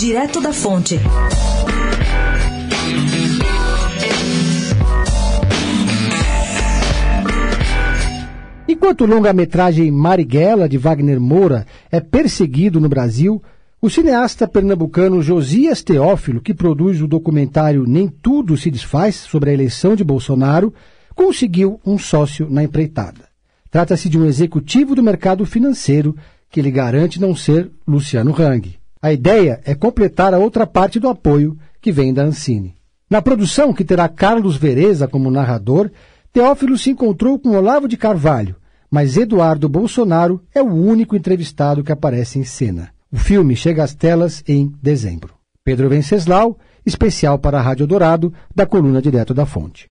Direto da Fonte. Enquanto o longa-metragem Marighella, de Wagner Moura, é perseguido no Brasil, o cineasta pernambucano Josias Teófilo, que produz o documentário Nem Tudo Se Desfaz sobre a eleição de Bolsonaro, conseguiu um sócio na empreitada. Trata-se de um executivo do mercado financeiro que lhe garante não ser Luciano Hang. A ideia é completar a outra parte do apoio que vem da Ancine. Na produção, que terá Carlos Vereza como narrador, Teófilo se encontrou com Olavo de Carvalho, mas Eduardo Bolsonaro é o único entrevistado que aparece em cena. O filme chega às telas em dezembro. Pedro Venceslau, especial para a Rádio Dourado, da coluna Direto da Fonte.